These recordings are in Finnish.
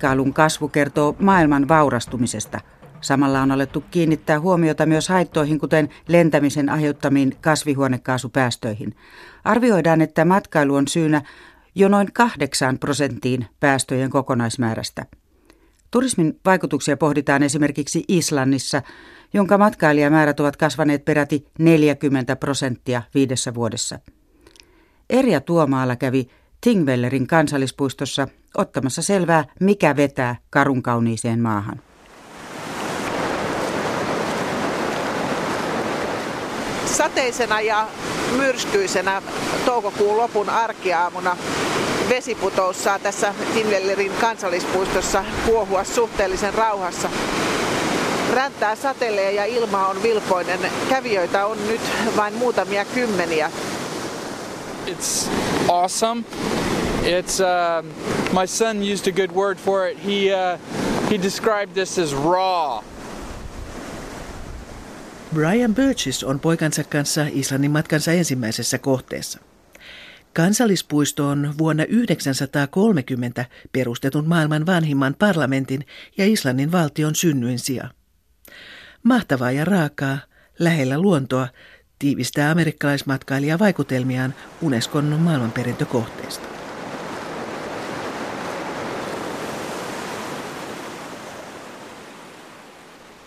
Matkailun kasvu kertoo maailman vaurastumisesta. Samalla on alettu kiinnittää huomiota myös haittoihin, kuten lentämisen aiheuttamiin kasvihuonekaasupäästöihin. Arvioidaan, että matkailu on syynä jo noin 8 prosenttiin päästöjen kokonaismäärästä. Turismin vaikutuksia pohditaan esimerkiksi Islannissa, jonka matkailijamäärät ovat kasvaneet peräti 40 prosenttia viidessä vuodessa. Erja Tuomaala kävi Tingvellerin kansallispuistossa ottamassa selvää, mikä vetää karun kauniiseen maahan. Sateisena ja myrskyisenä toukokuun lopun arkiaamuna vesiputous saa tässä Tinvellerin kansallispuistossa kuohua suhteellisen rauhassa. Räntää satelee ja ilma on vilpoinen. Kävijöitä on nyt vain muutamia kymmeniä. It's awesome. It's uh, my son used a good word for it. He uh, he described this as raw. Brian Burgess on poikansa kanssa Islannin matkansa ensimmäisessä kohteessa. Kansallispuisto on vuonna 1930 perustetun maailman vanhimman parlamentin ja Islannin valtion synnyin sija. Mahtavaa ja raakaa, lähellä luontoa, tiivistää amerikkalaismatkailija vaikutelmiaan Unescon maailmanperintökohteesta.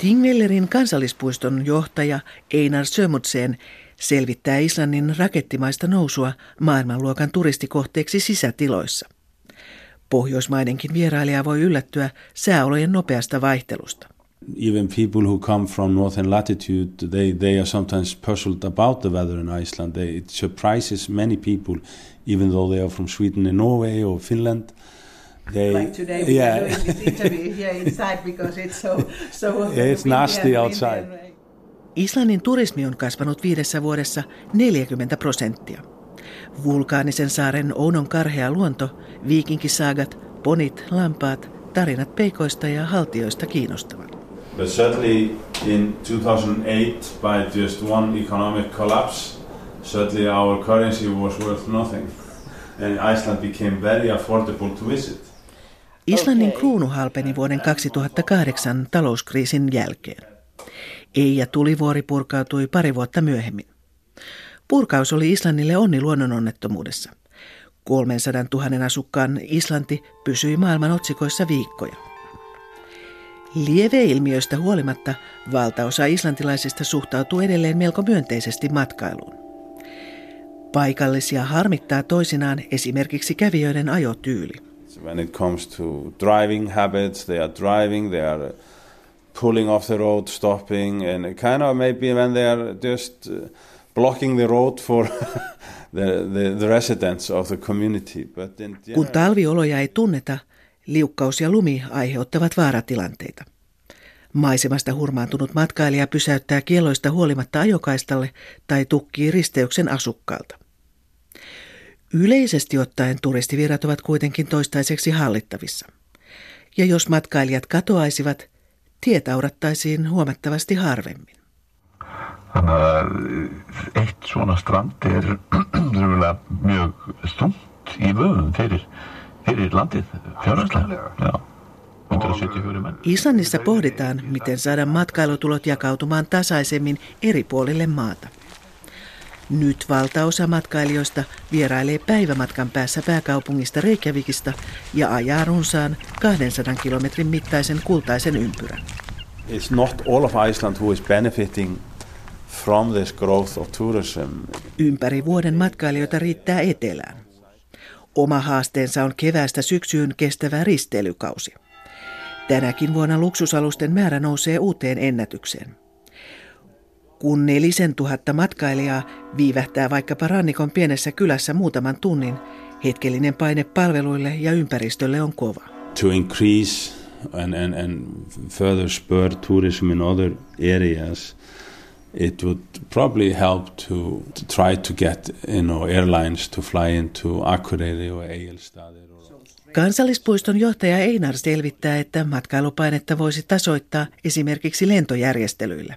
Tingvellerin kansallispuiston johtaja Einar Sömutsen selvittää Islannin rakettimaista nousua maailmanluokan turistikohteeksi sisätiloissa. Pohjoismaidenkin vierailija voi yllättyä sääolojen nopeasta vaihtelusta. Even people who come from northern latitude, they, they are sometimes puzzled about the weather in Iceland. They, it surprises many people, even though they are from Sweden and Norway or Finland. They, like today, we yeah. are doing this interview here inside because it's so, so yeah, it's nasty outside. Islannin turismi on kasvanut viidessä vuodessa 40 prosenttia. Vulkaanisen saaren Ounon karhea luonto, viikinkisaagat, ponit, lampaat, tarinat peikoista ja haltioista kiinnostavat. But certainly in 2008, by just one economic collapse, certainly our currency was worth nothing. And Iceland became very affordable to visit. Islannin kruunu halpeni vuoden 2008 talouskriisin jälkeen. Ei ja tulivuori purkautui pari vuotta myöhemmin. Purkaus oli Islannille onni luonnononnettomuudessa. 300 000 asukkaan Islanti pysyi maailman otsikoissa viikkoja. Lieveilmiöistä huolimatta valtaosa islantilaisista suhtautuu edelleen melko myönteisesti matkailuun. Paikallisia harmittaa toisinaan esimerkiksi kävijöiden ajotyyli. When it comes to driving habits, they are driving, they are pulling off the road, stopping, and kind of maybe when they are just uh, blocking the road for the, the, the residents of the community. But in Kun talvioloja ei tunneta, liukkaus ja lumi aiheuttavat vaaratilanteita. Maisemasta hurmaantunut matkailija pysäyttää kieloista huolimatta ajokaistalle tai tukkii risteyksen asukkaalta. Yleisesti ottaen turistivirrat ovat kuitenkin toistaiseksi hallittavissa. Ja jos matkailijat katoaisivat, tiet aurattaisiin huomattavasti harvemmin. Strand er raunverulega mjög fyrir, fyrir landið fjárhanslega. Islannissa pohditaan, miten saada matkailutulot jakautumaan tasaisemmin eri puolille maata. Nyt valtaosa matkailijoista vierailee päivämatkan päässä pääkaupungista Reykjavikista ja ajaa runsaan 200 kilometrin mittaisen kultaisen ympyrän. It's not all of Iceland who is benefiting from this growth of tourism. Ympäri vuoden matkailijoita riittää etelään. Oma haasteensa on keväästä syksyyn kestävä risteilykausi. Tänäkin vuonna luksusalusten määrä nousee uuteen ennätykseen. Kun nelisen tuhatta matkailijaa viivähtää vaikkapa rannikon pienessä kylässä muutaman tunnin, hetkellinen paine palveluille ja ympäristölle on kova. To increase and, and, and further spur tourism in other areas, it would probably help to, to try to get you know, airlines to fly into Akureyri or Egilstadir. Kansallispuiston johtaja Einar selvittää, että matkailupainetta voisi tasoittaa esimerkiksi lentojärjestelyillä.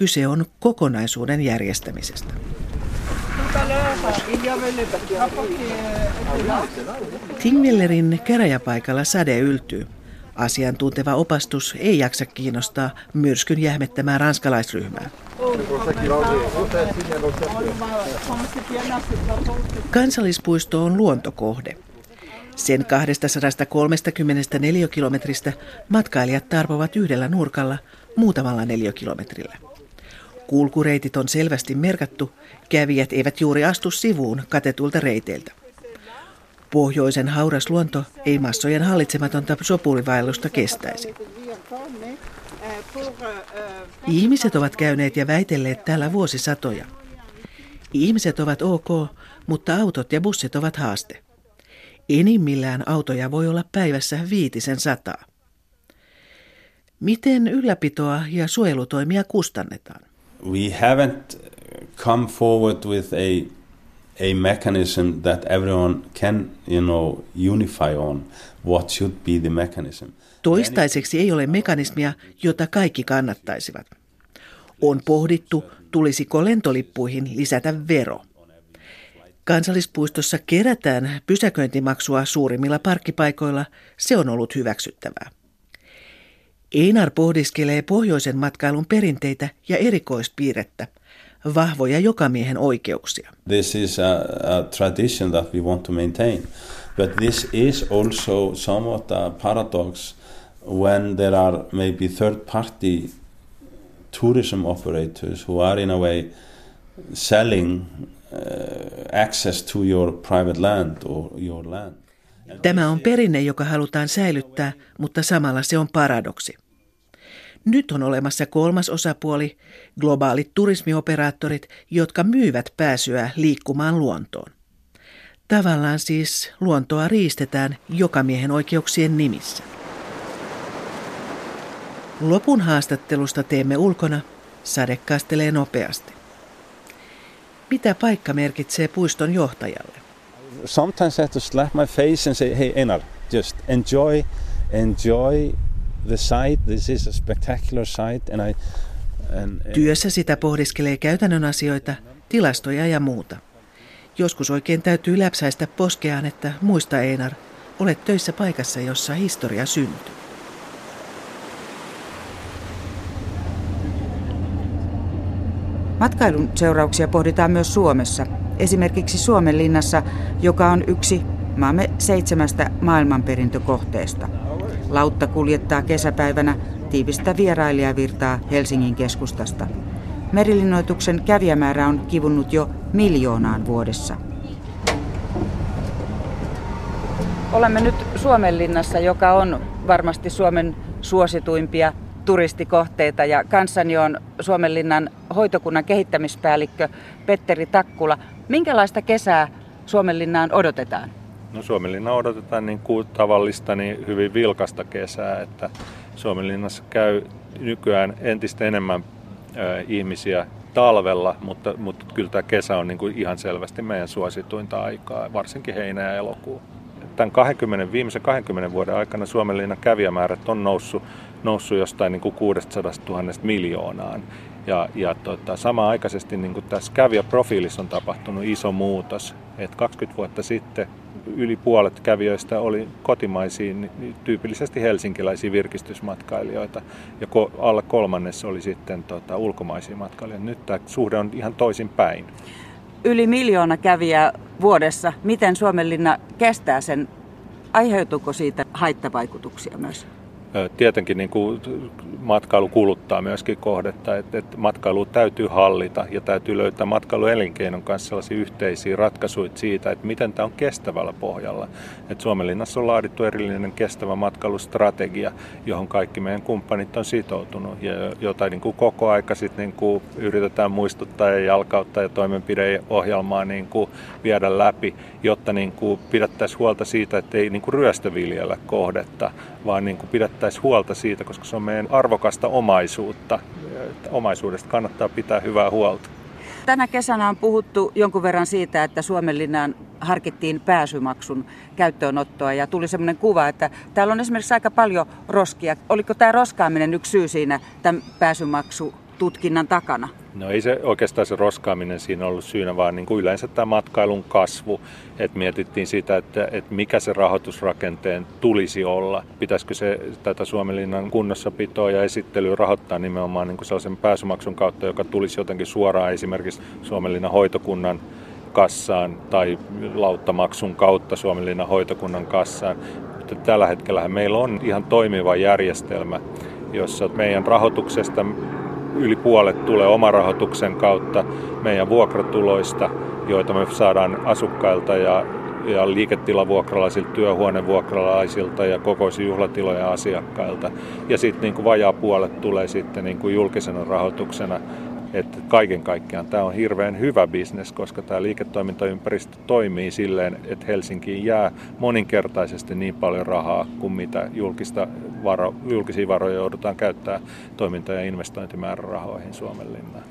Kyse on kokonaisuuden järjestämisestä. Tingvellerin käräjäpaikalla sade yltyy. Asiantunteva opastus ei jaksa kiinnostaa myrskyn jähmettämää ranskalaisryhmää. Kansallispuisto on luontokohde. Sen 230 neliökilometristä matkailijat tarpovat yhdellä nurkalla muutamalla neliökilometrillä. Kulkureitit on selvästi merkattu, kävijät eivät juuri astu sivuun katetulta reiteiltä. Pohjoisen hauras luonto ei massojen hallitsematonta sopulivaellusta kestäisi. Ihmiset ovat käyneet ja väitelleet täällä vuosisatoja. Ihmiset ovat ok, mutta autot ja bussit ovat haaste. Enimmillään autoja voi olla päivässä viitisen sataa. Miten ylläpitoa ja suojelutoimia kustannetaan? We haven't come forward with a a mechanism that everyone can, you know, unify on what should be the mechanism. Toistaiseksi ei ole mekanismia, jota kaikki kannattaisivat. On pohdittu, tulisiko lentolippuihin lisätä vero. Kansallispuistossa kerätään pysäköintimaksua suurimmilla parkkipaikoilla. Se on ollut hyväksyttävää. Einar pohdiskelee pohjoisen matkailun perinteitä ja erikoispiirrettä, vahvoja jokamiehen oikeuksia. This is a, a tradition that we want to maintain. But this is also somewhat a paradox when there are maybe third party tourism operators who are in a way selling uh, access to your private land or your land. Tämä on perinne, joka halutaan säilyttää, mutta samalla se on paradoksi. Nyt on olemassa kolmas osapuoli, globaalit turismioperaattorit, jotka myyvät pääsyä liikkumaan luontoon. Tavallaan siis luontoa riistetään jokamiehen oikeuksien nimissä. Lopun haastattelusta teemme ulkona, sade kastelee nopeasti. Mitä paikka merkitsee puiston johtajalle? Sometimes I have to slap my face and say, hey Einar, just enjoy, enjoy the site. This is a spectacular site and I, and, and Työssä sitä pohdiskelee käytännön asioita, tilastoja ja muuta. Joskus oikein täytyy läpsäistä poskeaan, että muista Einar, olet töissä paikassa, jossa historia syntyy. Matkailun seurauksia pohditaan myös Suomessa, esimerkiksi Suomen linnassa, joka on yksi maamme seitsemästä maailmanperintökohteesta. Lautta kuljettaa kesäpäivänä tiivistä vierailijavirtaa Helsingin keskustasta. Merilinnoituksen kävijämäärä on kivunnut jo miljoonaan vuodessa. Olemme nyt Suomenlinnassa, joka on varmasti Suomen suosituimpia turistikohteita ja kanssani on Suomenlinnan hoitokunnan kehittämispäällikkö Petteri Takkula. Minkälaista kesää Suomenlinnaan odotetaan? No Suomenlinna odotetaan niin kuin tavallista niin hyvin vilkasta kesää, että Suomenlinnassa käy nykyään entistä enemmän ö, ihmisiä talvella, mutta, mutta kyllä tämä kesä on niin kuin ihan selvästi meidän suosituinta aikaa, varsinkin heinä ja elokuu. Tämän 20, viimeisen 20 vuoden aikana Suomenlinnan kävijämäärät on noussut, noussut jostain niin kuin 600 000 miljoonaan. Ja, ja tota, samaaikaisesti niin kuin tässä kävijäprofiilissa on tapahtunut iso muutos. Et 20 vuotta sitten yli puolet kävijöistä oli kotimaisia, tyypillisesti helsinkiläisiä virkistysmatkailijoita, ja alle kolmannes oli sitten tota, ulkomaisia matkailijoita. Nyt tämä suhde on ihan toisin päin. Yli miljoona kävijää vuodessa. Miten Suomenlinna kestää sen? Aiheutuuko siitä haittavaikutuksia myös? Tietenkin niin kuin matkailu kuluttaa myöskin kohdetta, että, että matkailu täytyy hallita ja täytyy löytää matkailuelinkeinon kanssa sellaisia yhteisiä ratkaisuja siitä, että miten tämä on kestävällä pohjalla. Että Suomenlinnassa on laadittu erillinen kestävä matkailustrategia, johon kaikki meidän kumppanit on sitoutunut ja jota niin kuin koko aika sitten niin kuin yritetään muistuttaa ja jalkauttaa ja toimenpideohjelmaa niin kuin viedä läpi, jotta niin kuin pidettäisiin huolta siitä, että ei niin kuin ryöstöviljellä kohdetta, vaan niin kuin pidettäisiin huolta siitä, koska se on meidän arvokasta omaisuutta. Omaisuudesta kannattaa pitää hyvää huolta. Tänä kesänä on puhuttu jonkun verran siitä, että Suomenlinnaan harkittiin pääsymaksun käyttöönottoa ja tuli sellainen kuva, että täällä on esimerkiksi aika paljon roskia. Oliko tämä roskaaminen yksi syy siinä tämän pääsymaksu tutkinnan takana? No ei se oikeastaan se roskaaminen siinä ollut syynä, vaan niin kuin yleensä tämä matkailun kasvu. Että mietittiin sitä, että, että mikä se rahoitusrakenteen tulisi olla. Pitäisikö se tätä Suomenlinnan kunnossapitoa ja esittelyä rahoittaa nimenomaan niin kuin sellaisen pääsymaksun kautta, joka tulisi jotenkin suoraan esimerkiksi Suomenlinnan hoitokunnan kassaan tai lauttamaksun kautta Suomenlinnan hoitokunnan kassaan. Mutta tällä hetkellä meillä on ihan toimiva järjestelmä, jossa meidän rahoituksesta yli puolet tulee omarahoituksen kautta meidän vuokratuloista, joita me saadaan asukkailta ja, ja liiketilavuokralaisilta, työhuonevuokralaisilta ja kokoisin juhlatilojen asiakkailta. Ja sitten niin vajaa puolet tulee sitten niin kuin julkisena rahoituksena että kaiken kaikkiaan tämä on hirveän hyvä bisnes, koska tämä liiketoimintaympäristö toimii silleen, että Helsinkiin jää moninkertaisesti niin paljon rahaa kuin mitä julkista varo, julkisia varoja joudutaan käyttää toiminta- ja investointimäärärahoihin Suomen linnaan.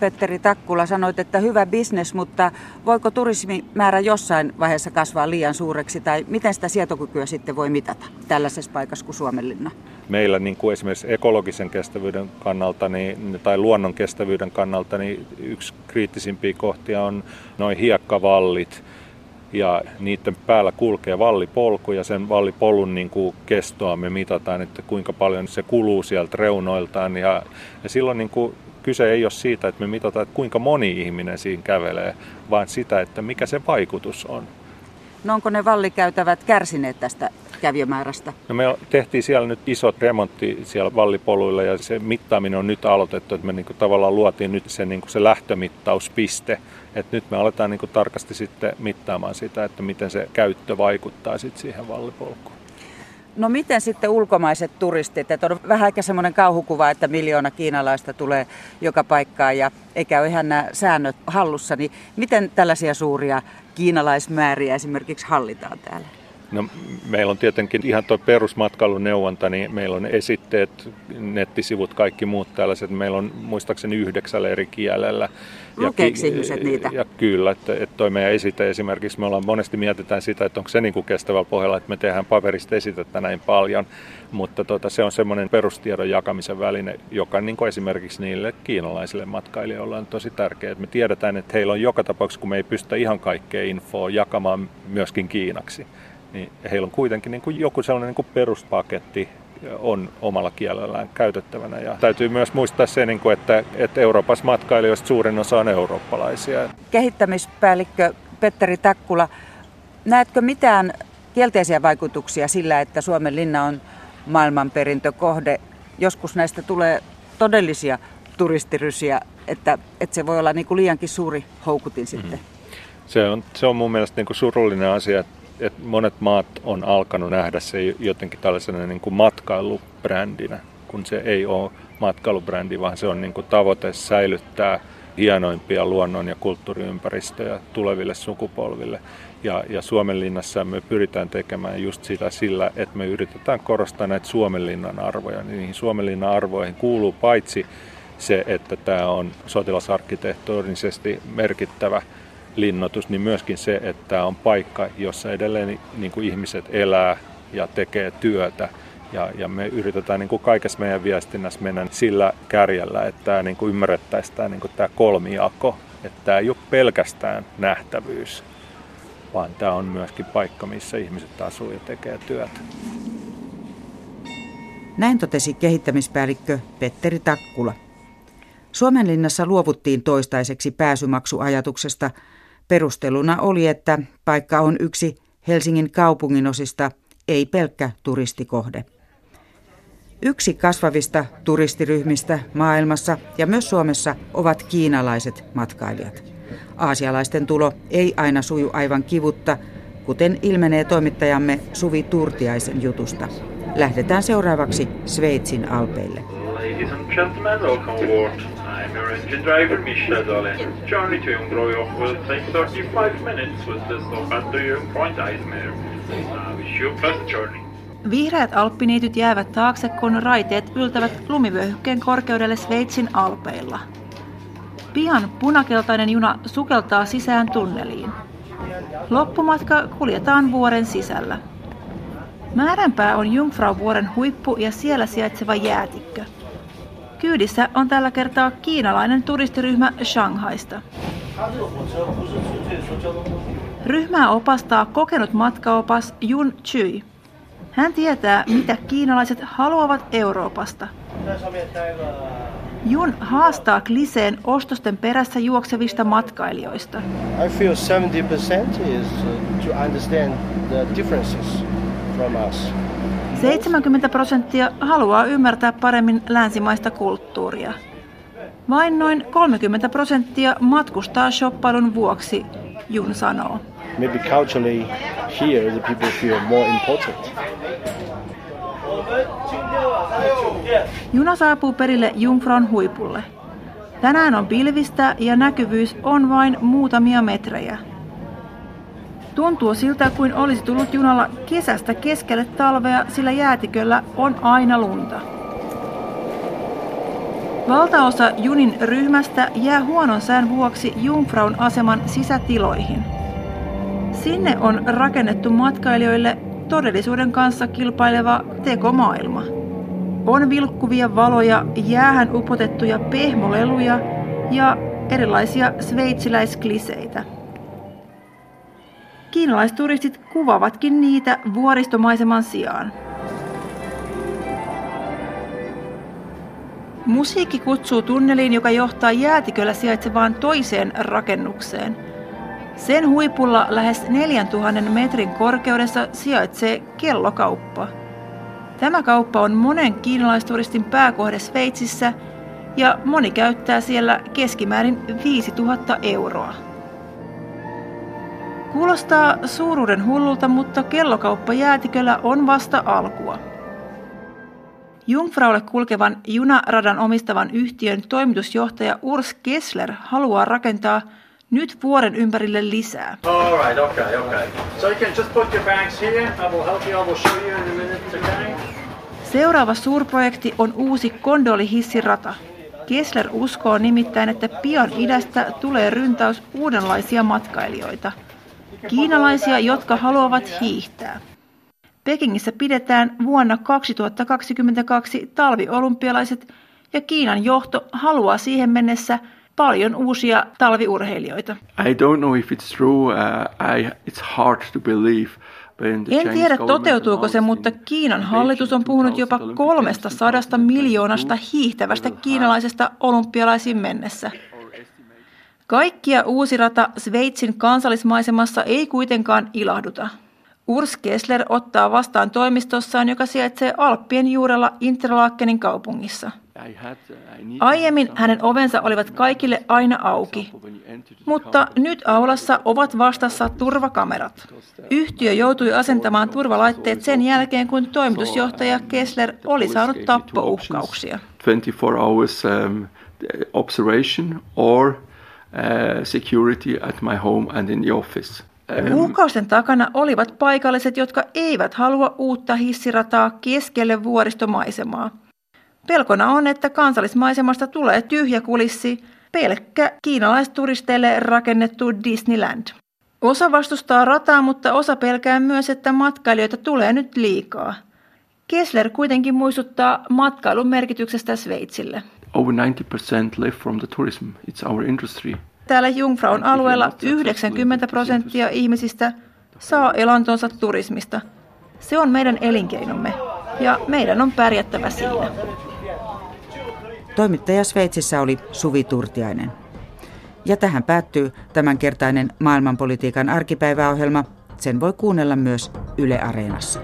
Petteri Takkula, sanoit, että hyvä bisnes, mutta voiko turismimäärä jossain vaiheessa kasvaa liian suureksi? Tai miten sitä sietokykyä sitten voi mitata tällaisessa paikassa kuin Suomenlinna? Meillä niin kuin esimerkiksi ekologisen kestävyyden kannalta niin, tai luonnon kestävyyden kannalta niin yksi kriittisimpiä kohtia on noin hiekkavallit. Ja niiden päällä kulkee vallipolku ja sen vallipolun niin kuin kestoa me mitataan, että kuinka paljon se kuluu sieltä reunoiltaan. Ja, ja silloin niin kuin kyse ei ole siitä, että me mitataan, että kuinka moni ihminen siinä kävelee, vaan sitä, että mikä se vaikutus on. No onko ne vallikäytävät kärsineet tästä kävijämäärästä? No me tehtiin siellä nyt iso remontti siellä vallipoluilla ja se mittaaminen on nyt aloitettu, että me niin kuin tavallaan luotiin nyt se, niin kuin se lähtömittauspiste. että nyt me aletaan niin kuin tarkasti sitten mittaamaan sitä, että miten se käyttö vaikuttaa sitten siihen vallipolkuun. No miten sitten ulkomaiset turistit? Että on vähän ehkä semmoinen kauhukuva, että miljoona kiinalaista tulee joka paikkaan ja eikä ole ihan nämä säännöt hallussa. Niin miten tällaisia suuria kiinalaismääriä esimerkiksi hallitaan täällä? No, meillä on tietenkin ihan tuo perusmatkailuneuvonta, niin meillä on esitteet, nettisivut, kaikki muut tällaiset. Meillä on muistaakseni yhdeksällä eri kielellä. Lukeeko ja, ihmiset niitä? Ja kyllä, että, että toi meidän esite esimerkiksi, me ollaan monesti mietitään sitä, että onko se niin kuin kestävällä pohjalla, että me tehdään paperista esitettä näin paljon, mutta tota, se on semmoinen perustiedon jakamisen väline, joka niin kuin esimerkiksi niille kiinalaisille matkailijoille on tosi tärkeä. Että me tiedetään, että heillä on joka tapauksessa, kun me ei pystytä ihan kaikkea infoa jakamaan myöskin Kiinaksi, niin heillä on kuitenkin niin kuin joku sellainen niin kuin peruspaketti on omalla kielellään käytettävänä. Ja täytyy myös muistaa se, niin kuin, että, että Euroopassa matkailijoista suurin osa on eurooppalaisia. Kehittämispäällikkö Petteri Takkula, näetkö mitään kielteisiä vaikutuksia sillä, että Suomen linna on maailmanperintökohde? Joskus näistä tulee todellisia turistirysiä, että, että se voi olla niin kuin liiankin suuri houkutin sitten. Mm. Se on, se on mun mielestä niin kuin surullinen asia, että että monet maat on alkanut nähdä se jotenkin tällaisena niin kuin matkailubrändinä, kun se ei ole matkailubrändi, vaan se on niin kuin tavoite säilyttää hienoimpia luonnon- ja kulttuuriympäristöjä tuleville sukupolville. Ja, ja Suomenlinnassa me pyritään tekemään just sitä sillä, että me yritetään korostaa näitä Suomenlinnan arvoja. Niihin Suomenlinnan arvoihin kuuluu paitsi se, että tämä on sotilasarkkitehtonisesti merkittävä linnoitus, niin myöskin se, että on paikka, jossa edelleen niin kuin ihmiset elää ja tekee työtä. Ja, ja me yritetään niin kuin kaikessa meidän viestinnässä mennä sillä kärjellä, että tämä niin kuin ymmärrettäisiin tämä, niin kuin tämä kolmijako, että tämä ei ole pelkästään nähtävyys, vaan tämä on myöskin paikka, missä ihmiset asuu ja tekee työtä. Näin totesi kehittämispäällikkö Petteri Takkula. Suomenlinnassa luovuttiin toistaiseksi pääsymaksuajatuksesta – Perusteluna oli, että paikka on yksi Helsingin kaupunginosista, ei pelkkä turistikohde. Yksi kasvavista turistiryhmistä maailmassa ja myös Suomessa ovat kiinalaiset matkailijat. Aasialaisten tulo ei aina suju aivan kivutta, kuten ilmenee toimittajamme Suvi Turtiaisen jutusta. Lähdetään seuraavaksi Sveitsin alpeille. Ladies and gentlemen, welcome aboard. Your engine driver, Misha Dale. Journey to Jungfraujoch will take 35 minutes with the stop at the Jungfrau Eismeer. Uh, wish you pleasant journey. Vihreät alppiniityt jäävät taakse, kun raiteet yltävät lumivyöhykkeen korkeudelle Sveitsin alpeilla. Pian punakeltainen juna sukeltaa sisään tunneliin. Loppumatka kuljetaan vuoren sisällä. Määränpää on Jungfrau-vuoren huippu ja siellä sijaitseva jäätikkö – Kyydissä on tällä kertaa kiinalainen turistiryhmä Shanghaista. Ryhmää opastaa kokenut matkaopas Jun Chui. Hän tietää, mitä kiinalaiset haluavat Euroopasta. Jun haastaa kliseen ostosten perässä juoksevista matkailijoista. I feel 70% is uh, to understand the differences from us. 70 prosenttia haluaa ymmärtää paremmin länsimaista kulttuuria. Vain noin 30 prosenttia matkustaa shoppailun vuoksi, Jun sanoo. Maybe culturally here the people feel more important. Juna saapuu perille Jungfraun huipulle. Tänään on pilvistä ja näkyvyys on vain muutamia metrejä. Tuntuu siltä kuin olisi tullut junalla kesästä keskelle talvea, sillä jäätiköllä on aina lunta. Valtaosa junin ryhmästä jää huonon sään vuoksi Jungfraun aseman sisätiloihin. Sinne on rakennettu matkailijoille todellisuuden kanssa kilpaileva tekomaailma. On vilkkuvia valoja, jäähän upotettuja pehmoleluja ja erilaisia sveitsiläiskliseitä. Kiinalaisturistit kuvavatkin niitä vuoristomaiseman sijaan. Musiikki kutsuu tunneliin, joka johtaa jäätiköllä sijaitsevaan toiseen rakennukseen. Sen huipulla lähes 4000 metrin korkeudessa sijaitsee kellokauppa. Tämä kauppa on monen kiinalaisturistin pääkohde Sveitsissä ja moni käyttää siellä keskimäärin 5000 euroa. Kuulostaa suuruuden hullulta, mutta kellokauppa jäätiköllä on vasta alkua. Jungfraulle kulkevan junaradan omistavan yhtiön toimitusjohtaja Urs Kessler haluaa rakentaa nyt vuoren ympärille lisää. All right, okay, okay. So you can just put your bags here. I will help you. I will show you in a minute, okay? Seuraava suurprojekti on uusi kondolihissirata. Kessler uskoo nimittäin, että pian idästä tulee ryntäys uudenlaisia matkailijoita. Kiinalaisia, jotka haluavat hiihtää. Pekingissä pidetään vuonna 2022 talviolympialaiset ja Kiinan johto haluaa siihen mennessä paljon uusia talviurheilijoita. I don't know if it's true. Uh, I, it's hard to believe. En tiedä toteutuuko se, mutta Kiinan hallitus on puhunut jopa 300 miljoonasta hiihtävästä kiinalaisesta olympialaisiin mennessä. Kaikkia uusirata Sveitsin kansallismaisemassa ei kuitenkaan ilahduta. Urs Kessler ottaa vastaan toimistossaan, joka sijaitsee Alppien juurella Interlakenin kaupungissa. Aiemmin hänen ovensa olivat kaikille aina auki, mutta nyt aulassa ovat vastassa turvakamerat. Yhtiö joutui asentamaan turvalaitteet sen jälkeen, kun toimitusjohtaja Kessler oli saanut tappouhkauksia. 24 hours um, observation or security at my home and in the office. Uhkausten takana olivat paikalliset, jotka eivät halua uutta hissirataa keskelle vuoristomaisemaa. Pelkona on, että kansallismaisemasta tulee tyhjä kulissi, pelkkä kiinalaisturisteille rakennettu Disneyland. Osa vastustaa rataa, mutta osa pelkää myös, että matkailijoita tulee nyt liikaa. Kessler kuitenkin muistuttaa matkailun merkityksestä Sveitsille. Over 90% live from the tourism. It's our industry. Täällä Jungfraun alueella 90 prosenttia ihmisistä saa elantonsa turismista. Se on meidän elinkeinomme ja meidän on pärjättävä siinä. Toimittaja Sveitsissä oli Suvi Turtiainen. Ja tähän päättyy tämänkertainen maailmanpolitiikan arkipäiväohjelma. Sen voi kuunnella myös Yle Areenassa.